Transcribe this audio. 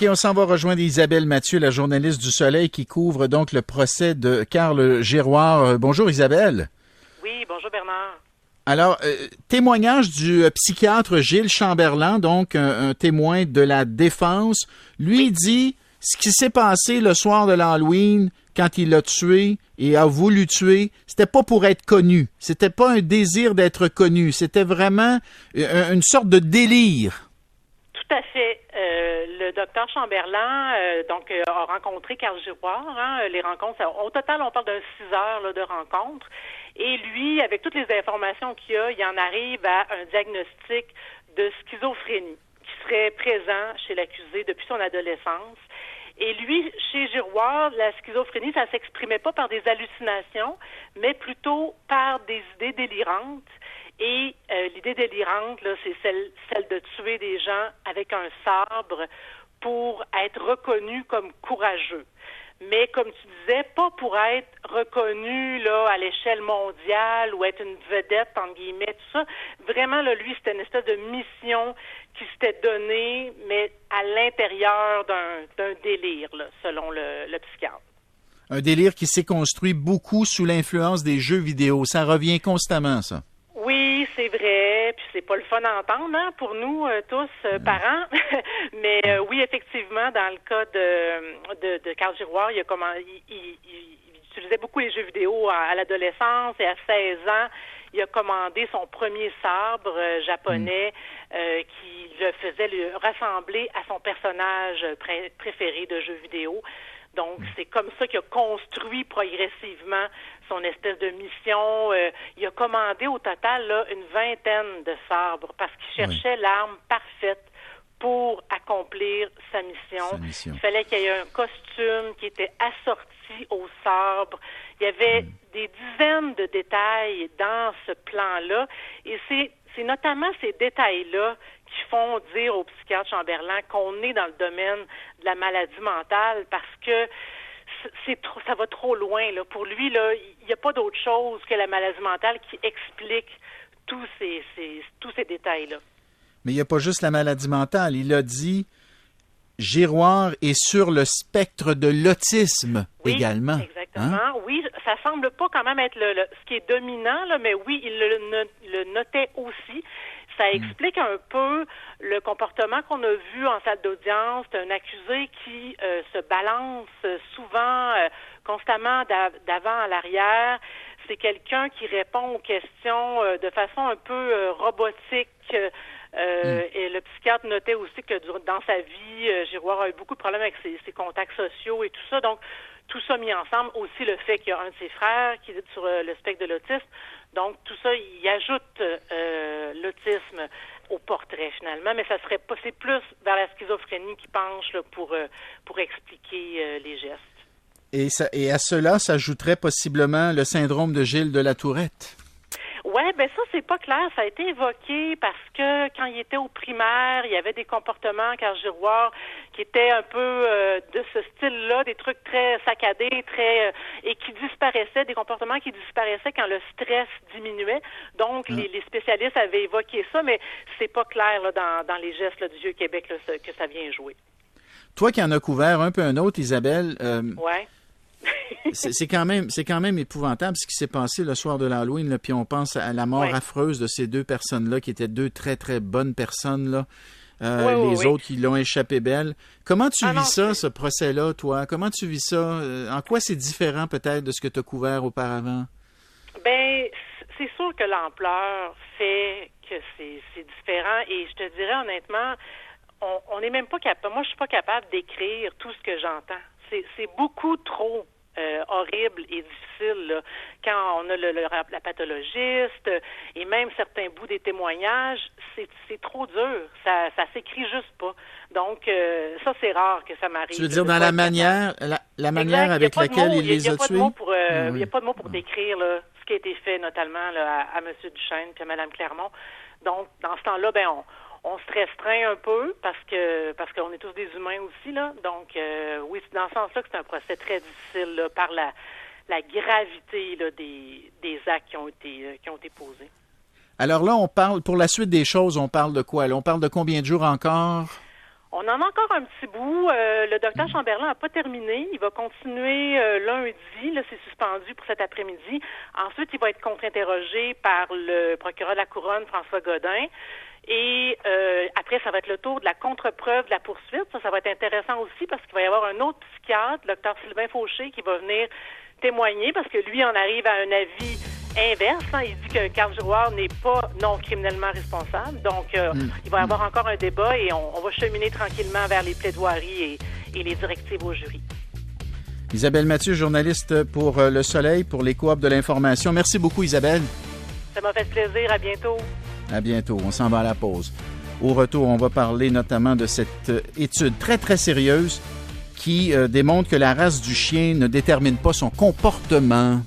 OK, on s'en va rejoindre Isabelle Mathieu, la journaliste du Soleil qui couvre donc le procès de Carl Giroir. Euh, bonjour Isabelle. Oui, bonjour Bernard. Alors, euh, témoignage du euh, psychiatre Gilles Chamberlain, donc un, témoin de la défense, lui dit ce qui s'est passé le soir de l'Halloween quand il l'a tué et a voulu tuer, c'était pas pour être connu, c'était pas un désir d'être connu, c'était vraiment une sorte de délire. Tout à fait. Euh, le docteur Chamberlain euh, donc euh, a rencontré Carl Giroir. Hein, les rencontres, au total, on parle de six heures de rencontres. Et lui, avec toutes les informations qu'il a, il en arrive à un diagnostic de schizophrénie qui serait présent chez l'accusé depuis son adolescence. Et lui, chez Giroir, la schizophrénie, ça s'exprimait pas par des hallucinations, mais plutôt par des idées délirantes. Et euh, l'idée délirante, c'est celle de tuer des gens avec un sabre pour être reconnu comme courageux. Mais comme tu disais, pas pour être reconnu là à l'échelle mondiale ou être une vedette entre guillemets tout ça. Vraiment là, lui, c'était une espèce de mission qui s'était donnée, mais à l'intérieur d'un délire, là, selon le, le psychiatre. Un délire qui s'est construit beaucoup sous l'influence des jeux vidéo. Ça revient constamment, ça. Oui, c'est vrai, puis c'est pas le fun à entendre hein, pour nous euh, tous euh, parents, mais euh, oui, effectivement, dans le cas de de, de Carl Giroir, il, a comment, il, utilisait beaucoup les jeux vidéo à, l'adolescence et à 16 ans, il a commandé son premier sabre japonais qui le faisait lui rassembler à son personnage préféré de jeux vidéo. Donc, c'est comme ça qu'il a construit progressivement son espèce de mission. Euh, il a commandé au total là, une vingtaine de sabres parce qu'il cherchait l'arme parfaite pour accomplir sa mission. Il fallait qu'il y ait un costume qui était assorti au sabre. Il y avait mm. des dizaines de détails dans ce plan-là. Et c'est, c'est notamment ces détails-là qui font dire au psychiatre Chamberlain qu'on est dans le domaine de la maladie mentale parce que c'est trop, ça va trop loin. Là. Pour lui, là, il n'y a pas d'autre chose que la maladie mentale qui explique tous ces, tous ces détails-là. Mais il n'y a pas juste la maladie mentale. Il a dit Giroir est sur le spectre de l'autisme également. Exactement. Hein? Oui, ça semble pas quand même être le, ce qui est dominant, là, mais oui, il le, le notait aussi ça hmm. explique un peu le comportement qu'on a vu en salle d'audience d'un accusé qui euh, se balance souvent, euh, constamment d'avant à l'arrière. C'est quelqu'un qui répond aux questions euh, de façon un peu robotique. Hmm. Et le psychiatre notait aussi que dans sa vie, Giroir a eu beaucoup de problèmes avec ses, ses, contacts sociaux et tout ça. Donc, tout ça mis ensemble, aussi le fait qu'il y a un de ses frères qui est sur le spectre de l'autisme. Donc, tout ça, il ajoute euh, l'autisme au portrait finalement, mais ça serait c'est plus vers la schizophrénie qui penche pour, euh, pour expliquer euh, les gestes. Et, et à cela s'ajouterait possiblement le syndrome de Gilles de la Tourette. Oui, ben ça, c'est pas clair. Ça a été évoqué parce que quand il était au primaire, il y avait des comportements, car Giroir, qui étaient un peu euh, de ce style-là, des trucs très saccadés, très euh, et qui disparaissaient, des comportements qui disparaissaient quand le stress diminuait. Donc, les, les, spécialistes avaient évoqué ça, mais c'est pas clair là, dans, dans les gestes du Vieux Québec là, que ça vient jouer. Toi qui en as couvert un peu un autre, Isabelle. Euh, ouais c'est quand même c'est quand même épouvantable ce qui s'est passé le soir de l'Halloween puis on pense à la mort affreuse de ces deux personnes là qui étaient deux très très bonnes personnes là. Euh, les autres qui l'ont échappé belle. Comment tu ah vis ça ce procès là toi? Comment tu vis ça? Euh, en quoi c'est différent peut-être de ce que tu as couvert auparavant? Ben c'est sûr que l'ampleur fait que c'est différent et je te dirais honnêtement on n'est même pas capable moi je suis pas capable d'écrire tout ce que j'entends. C'est beaucoup trop euh, horrible et difficile quand on a le, la pathologiste et même certains bouts des témoignages, c'est trop dur. Ça ça s'écrit juste pas. Donc euh, ça c'est rare que ça m'arrive. Tu veux dire dans la manière la, manière avec laquelle il les a, tués? Euh, il n'y a pas de mots pour décrire ce qui a été fait notamment à, à M. Duchesne et à Mme Clermont. Donc dans ce temps-là, ben on on se restreint un peu parce que parce qu'on est tous des humains aussi là. Donc euh, oui, c'est dans ce sens-là que c'est un procès très difficile par la gravité des, des actes qui ont été euh, qui ont été posés. Alors là, on parle pour la suite des choses, on parle de quoi? on parle de combien de jours encore? On en a encore un petit bout. Euh, le docteur Chamberlain n'a pas terminé. Il va continuer euh, lundi. Là, c'est suspendu pour cet après-midi. Ensuite, il va être contre-interrogé par le procureur de la Couronne, François Godin. Et euh, après, ça va être le tour de la contre-preuve de la poursuite. Ça, ça va être intéressant aussi parce qu'il va y avoir un autre psychiatre, le docteur Sylvain Fauché, qui va venir témoigner parce que lui en arrive à un avis inverse. Hein. Il dit que Carl Giroir n'est pas non criminellement responsable. Donc, euh, mm. il va y avoir encore un débat et on, va cheminer tranquillement vers les plaidoiries et, les directives au jury. Isabelle Mathieu, journaliste pour euh, Le Soleil, pour les coops de l'information. Merci beaucoup, Isabelle. Ça m'a fait plaisir. À bientôt. À bientôt. On s'en va à la pause. Au retour, on va parler notamment de cette euh, étude très, très sérieuse qui démontre que la race du chien ne détermine pas son comportement.